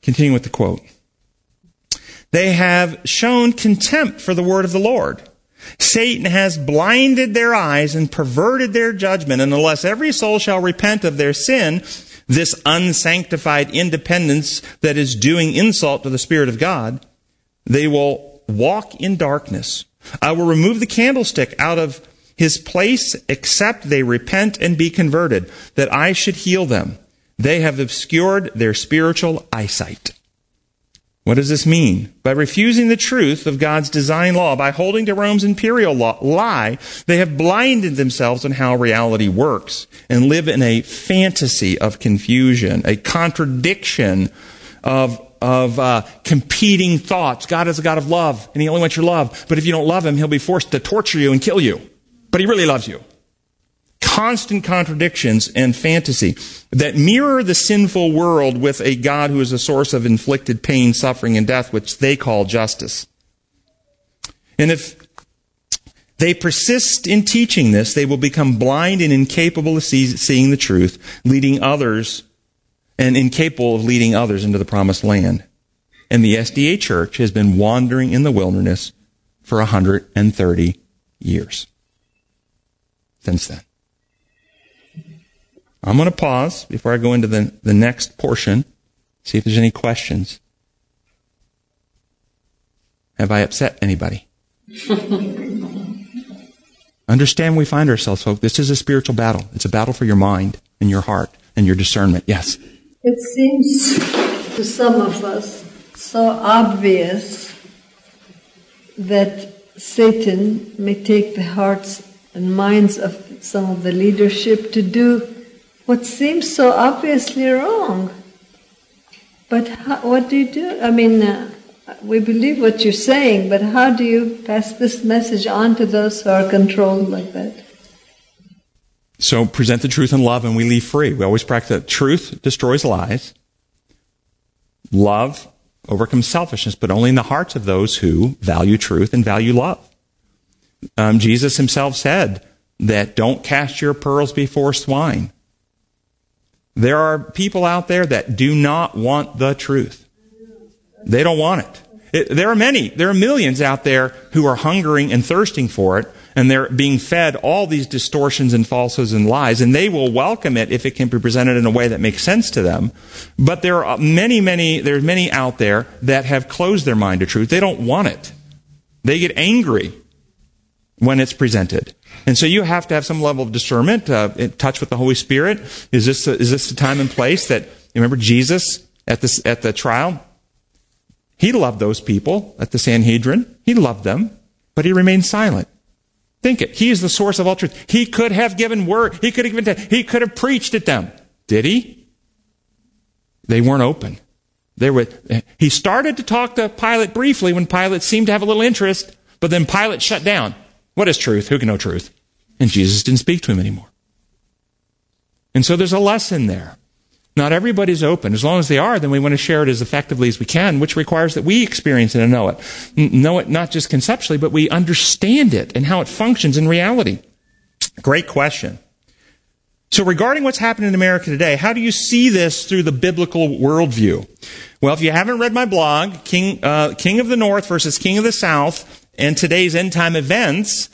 Continue with the quote. They have shown contempt for the word of the Lord. Satan has blinded their eyes and perverted their judgment, and unless every soul shall repent of their sin, this unsanctified independence that is doing insult to the Spirit of God, they will walk in darkness. I will remove the candlestick out of his place except they repent and be converted, that I should heal them. They have obscured their spiritual eyesight. What does this mean? By refusing the truth of God's design law, by holding to Rome's imperial law, lie, they have blinded themselves on how reality works and live in a fantasy of confusion, a contradiction of of uh, competing thoughts. God is a God of love, and He only wants your love. But if you don't love Him, He'll be forced to torture you and kill you. But He really loves you constant contradictions and fantasy that mirror the sinful world with a God who is a source of inflicted pain, suffering, and death, which they call justice. And if they persist in teaching this, they will become blind and incapable of see, seeing the truth, leading others and incapable of leading others into the promised land. And the SDA church has been wandering in the wilderness for 130 years since then. I'm going to pause before I go into the, the next portion, see if there's any questions. Have I upset anybody? [LAUGHS] Understand we find ourselves, folks. This is a spiritual battle. It's a battle for your mind and your heart and your discernment. Yes? It seems to some of us so obvious that Satan may take the hearts and minds of some of the leadership to do what seems so obviously wrong. But how, what do you do? I mean, uh, we believe what you're saying, but how do you pass this message on to those who are controlled like that? So present the truth in love and we leave free. We always practice that. Truth destroys lies. Love overcomes selfishness, but only in the hearts of those who value truth and value love. Um, Jesus himself said that don't cast your pearls before swine. There are people out there that do not want the truth. They don't want it. it. There are many, there are millions out there who are hungering and thirsting for it, and they're being fed all these distortions and falsehoods and lies, and they will welcome it if it can be presented in a way that makes sense to them. But there are many, many, there's many out there that have closed their mind to truth. They don't want it. They get angry when it's presented. And so you have to have some level of discernment, uh, in touch with the Holy Spirit. Is this a, is this the time and place that remember Jesus at this at the trial? He loved those people at the Sanhedrin. He loved them, but he remained silent. Think it. He is the source of all truth. He could have given word. He could have given. He could have preached at them. Did he? They weren't open. They were, he started to talk to Pilate briefly when Pilate seemed to have a little interest, but then Pilate shut down. What is truth? Who can know truth? And Jesus didn't speak to him anymore. And so there's a lesson there. Not everybody's open. As long as they are, then we want to share it as effectively as we can, which requires that we experience it and know it. Know it not just conceptually, but we understand it and how it functions in reality. Great question. So regarding what's happening in America today, how do you see this through the biblical worldview? Well, if you haven't read my blog, King, uh, King of the North versus King of the South, and today's end time events,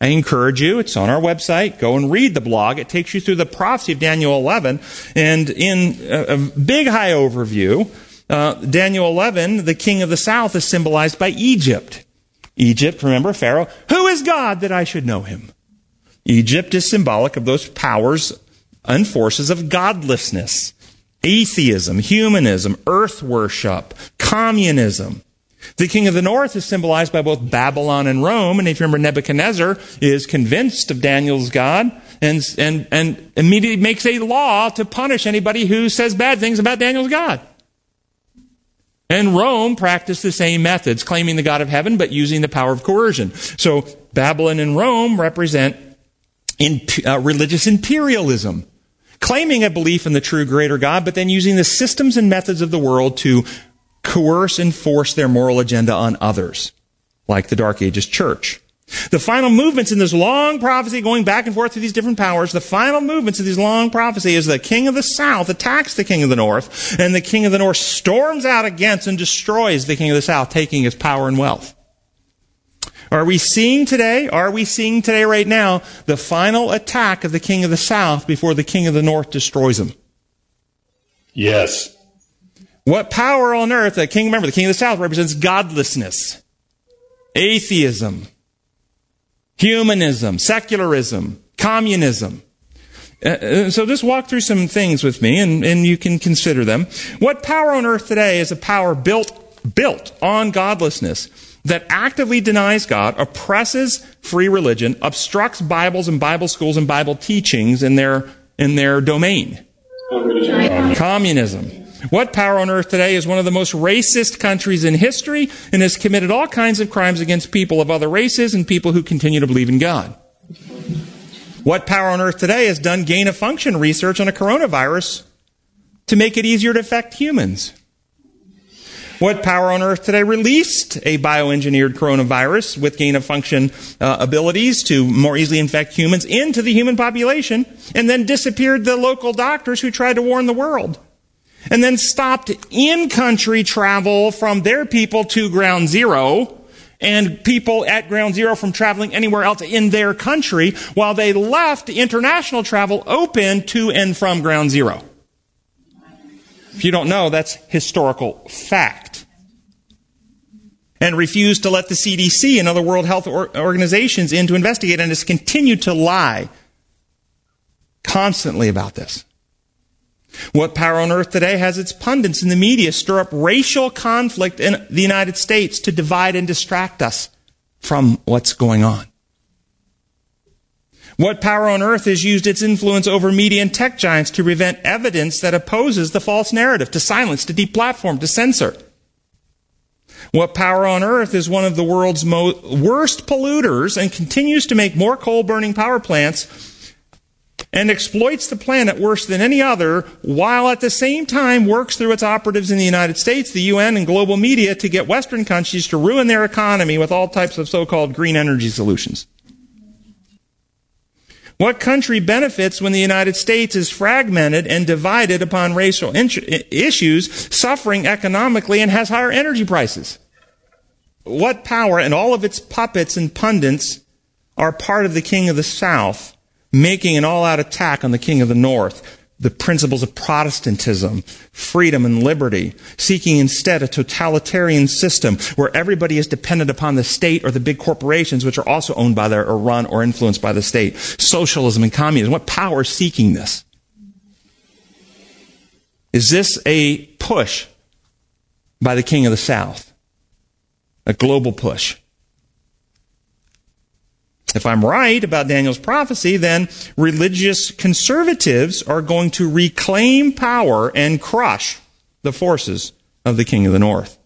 I encourage you, it's on our website, go and read the blog. It takes you through the prophecy of Daniel 11. And in a, a big high overview, uh, Daniel 11, the king of the south is symbolized by Egypt. Egypt, remember Pharaoh, who is God that I should know him? Egypt is symbolic of those powers and forces of godlessness, atheism, humanism, earth worship, communism. The king of the north is symbolized by both Babylon and Rome. And if you remember, Nebuchadnezzar is convinced of Daniel's God and, and, and immediately makes a law to punish anybody who says bad things about Daniel's God. And Rome practiced the same methods, claiming the God of heaven, but using the power of coercion. So Babylon and Rome represent in, uh, religious imperialism, claiming a belief in the true greater God, but then using the systems and methods of the world to coerce and force their moral agenda on others, like the Dark Ages church. The final movements in this long prophecy, going back and forth through these different powers, the final movements of this long prophecy is the king of the south attacks the king of the north, and the king of the north storms out against and destroys the king of the south, taking his power and wealth. Are we seeing today, are we seeing today right now, the final attack of the king of the south before the king of the north destroys him? Yes. What power on earth, the king, remember, the king of the south represents godlessness, atheism, humanism, secularism, communism. Uh, uh, so just walk through some things with me and, and you can consider them. What power on earth today is a power built, built on godlessness that actively denies God, oppresses free religion, obstructs Bibles and Bible schools and Bible teachings in their, in their domain? Communism. What power on earth today is one of the most racist countries in history and has committed all kinds of crimes against people of other races and people who continue to believe in God? What power on earth today has done gain of function research on a coronavirus to make it easier to affect humans? What power on earth today released a bioengineered coronavirus with gain of function uh, abilities to more easily infect humans into the human population and then disappeared the local doctors who tried to warn the world? And then stopped in country travel from their people to ground zero and people at ground zero from traveling anywhere else in their country while they left international travel open to and from ground zero. If you don't know, that's historical fact. And refused to let the CDC and other World Health organizations in to investigate and has continued to lie constantly about this. What power on earth today has its pundits in the media stir up racial conflict in the United States to divide and distract us from what's going on? What power on earth has used its influence over media and tech giants to prevent evidence that opposes the false narrative, to silence, to deplatform, to censor? What power on earth is one of the world's most worst polluters and continues to make more coal burning power plants and exploits the planet worse than any other, while at the same time works through its operatives in the United States, the UN, and global media to get Western countries to ruin their economy with all types of so-called green energy solutions. What country benefits when the United States is fragmented and divided upon racial issues, suffering economically, and has higher energy prices? What power and all of its puppets and pundits are part of the king of the South making an all out attack on the king of the north, the principles of Protestantism, freedom and liberty, seeking instead a totalitarian system where everybody is dependent upon the state or the big corporations which are also owned by their, or run or influenced by the state. Socialism and communism. What power is seeking this? Is this a push by the king of the south? A global push? If I'm right about Daniel's prophecy, then religious conservatives are going to reclaim power and crush the forces of the king of the north.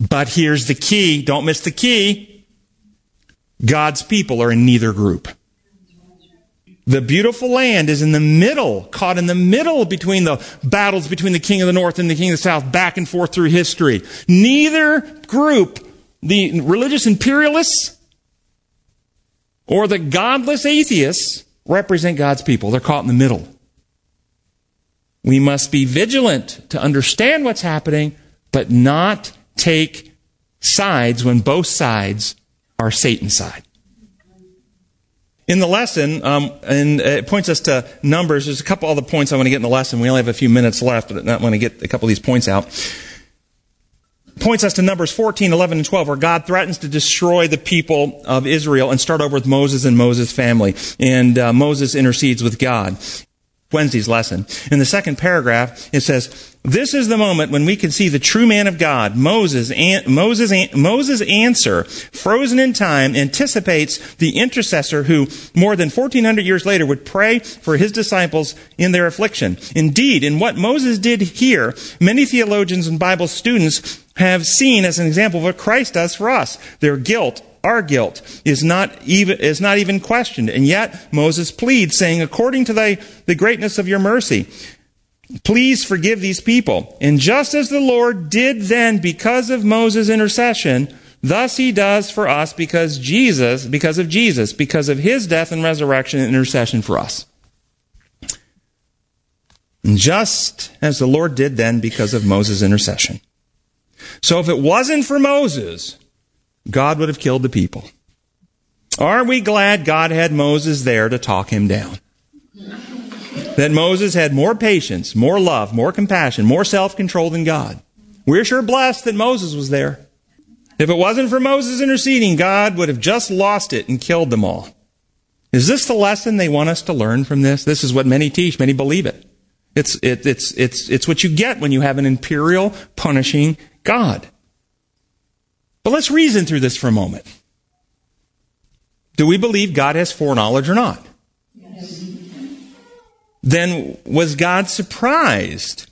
But here's the key. Don't miss the key. God's people are in neither group. The beautiful land is in the middle, caught in the middle between the battles between the king of the north and the king of the south, back and forth through history. Neither group, the religious imperialists or the godless atheists, represent God's people. They're caught in the middle. We must be vigilant to understand what's happening, but not take sides when both sides are Satan's side. In the lesson, um, and it points us to Numbers. There's a couple other points I want to get in the lesson. We only have a few minutes left, but I want to get a couple of these points out. Points us to Numbers 14, 11, and 12, where God threatens to destroy the people of Israel and start over with Moses and Moses' family. And uh, Moses intercedes with God. Wednesday's lesson. In the second paragraph, it says, this is the moment when we can see the true man of God. Moses, an, Moses, an, Moses' answer, frozen in time, anticipates the intercessor who, more than 1400 years later, would pray for his disciples in their affliction. Indeed, in what Moses did here, many theologians and Bible students have seen as an example of what Christ does for us. Their guilt, our guilt is not even, is not even questioned. And yet Moses pleads saying, according to thy, the greatness of your mercy, please forgive these people. And just as the Lord did then because of Moses' intercession, thus he does for us because Jesus, because of Jesus, because of his death and resurrection and intercession for us. And just as the Lord did then because of Moses' intercession. So if it wasn't for Moses, God would have killed the people. Are we glad God had Moses there to talk him down? That Moses had more patience, more love, more compassion, more self control than God. We're sure blessed that Moses was there. If it wasn't for Moses interceding, God would have just lost it and killed them all. Is this the lesson they want us to learn from this? This is what many teach, many believe it. It's, it, it's, it's, it's what you get when you have an imperial punishing God. But let's reason through this for a moment. Do we believe God has foreknowledge or not? Yes. Then was God surprised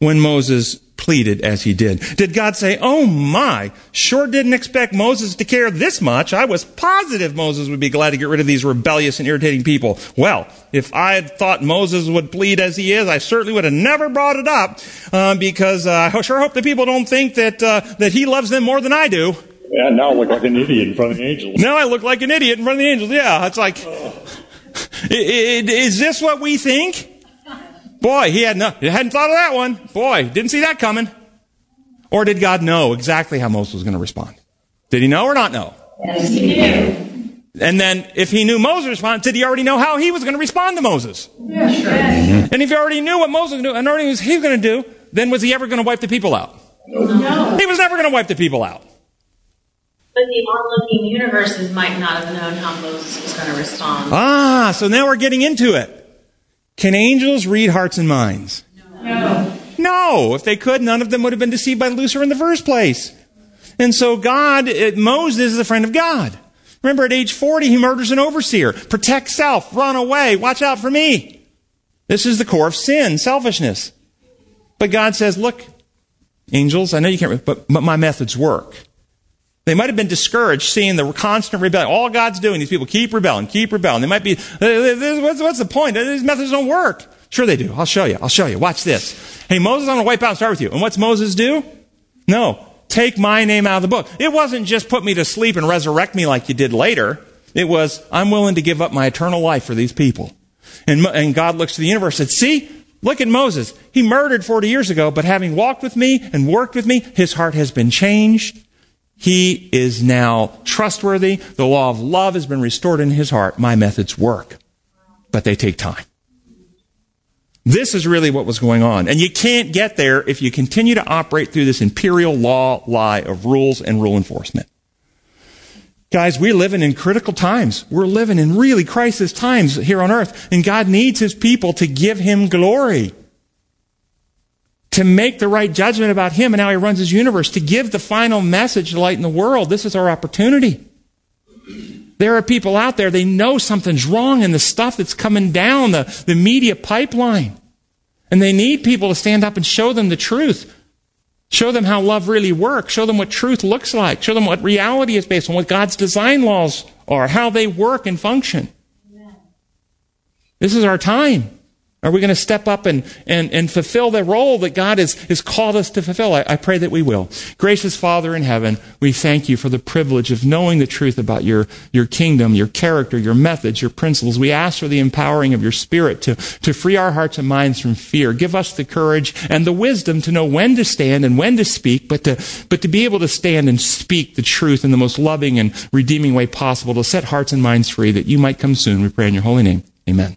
when Moses pleaded as he did? Did God say, Oh my, sure didn't expect Moses to care this much. I was positive Moses would be glad to get rid of these rebellious and irritating people. Well, if I had thought Moses would plead as he is, I certainly would have never brought it up uh, because uh, I sure hope the people don't think that, uh, that he loves them more than I do. Yeah, now I look like an idiot in front of the angels. Now I look like an idiot in front of the angels. Yeah, it's like, [LAUGHS] is this what we think? Boy, he had no, he hadn't thought of that one. Boy, didn't see that coming. Or did God know exactly how Moses was going to respond? Did he know or not know? Yes, he knew. And then, if he knew Moses' response, did he already know how he was going to respond to Moses? Yes, sure. Mm-hmm. And if he already knew what Moses knew and already knew what he was going to do, then was he ever going to wipe the people out? No. He was never going to wipe the people out. But the onlooking universes might not have known how Moses was going to respond. Ah, so now we're getting into it. Can angels read hearts and minds? No. No. If they could, none of them would have been deceived by Lucifer in the first place. And so God, uh, Moses is a friend of God. Remember, at age 40, he murders an overseer. Protect self. Run away. Watch out for me. This is the core of sin, selfishness. But God says, look, angels, I know you can't, but, but my methods work. They might have been discouraged seeing the constant rebellion. All God's doing, these people keep rebelling, keep rebelling. They might be, what's, the point? These methods don't work. Sure they do. I'll show you. I'll show you. Watch this. Hey, Moses, I'm going to wipe out and start with you. And what's Moses do? No. Take my name out of the book. It wasn't just put me to sleep and resurrect me like you did later. It was, I'm willing to give up my eternal life for these people. And, and God looks to the universe and said, see, look at Moses. He murdered 40 years ago, but having walked with me and worked with me, his heart has been changed. He is now trustworthy. The law of love has been restored in his heart. My methods work, but they take time. This is really what was going on. And you can't get there if you continue to operate through this imperial law lie of rules and rule enforcement. Guys, we're living in critical times. We're living in really crisis times here on earth. And God needs his people to give him glory to make the right judgment about him and how he runs his universe, to give the final message to lighten the world. This is our opportunity. There are people out there, they know something's wrong in the stuff that's coming down the, the media pipeline. And they need people to stand up and show them the truth. Show them how love really works. Show them what truth looks like. Show them what reality is based on, what God's design laws are, how they work and function. This is our time. Are we going to step up and, and, and fulfill the role that God has, has called us to fulfill? I, I pray that we will. Gracious Father in heaven, we thank you for the privilege of knowing the truth about your, your kingdom, your character, your methods, your principles. We ask for the empowering of your spirit to, to free our hearts and minds from fear. Give us the courage and the wisdom to know when to stand and when to speak, but to, but to be able to stand and speak the truth in the most loving and redeeming way possible to set hearts and minds free that you might come soon. We pray in your holy name. Amen.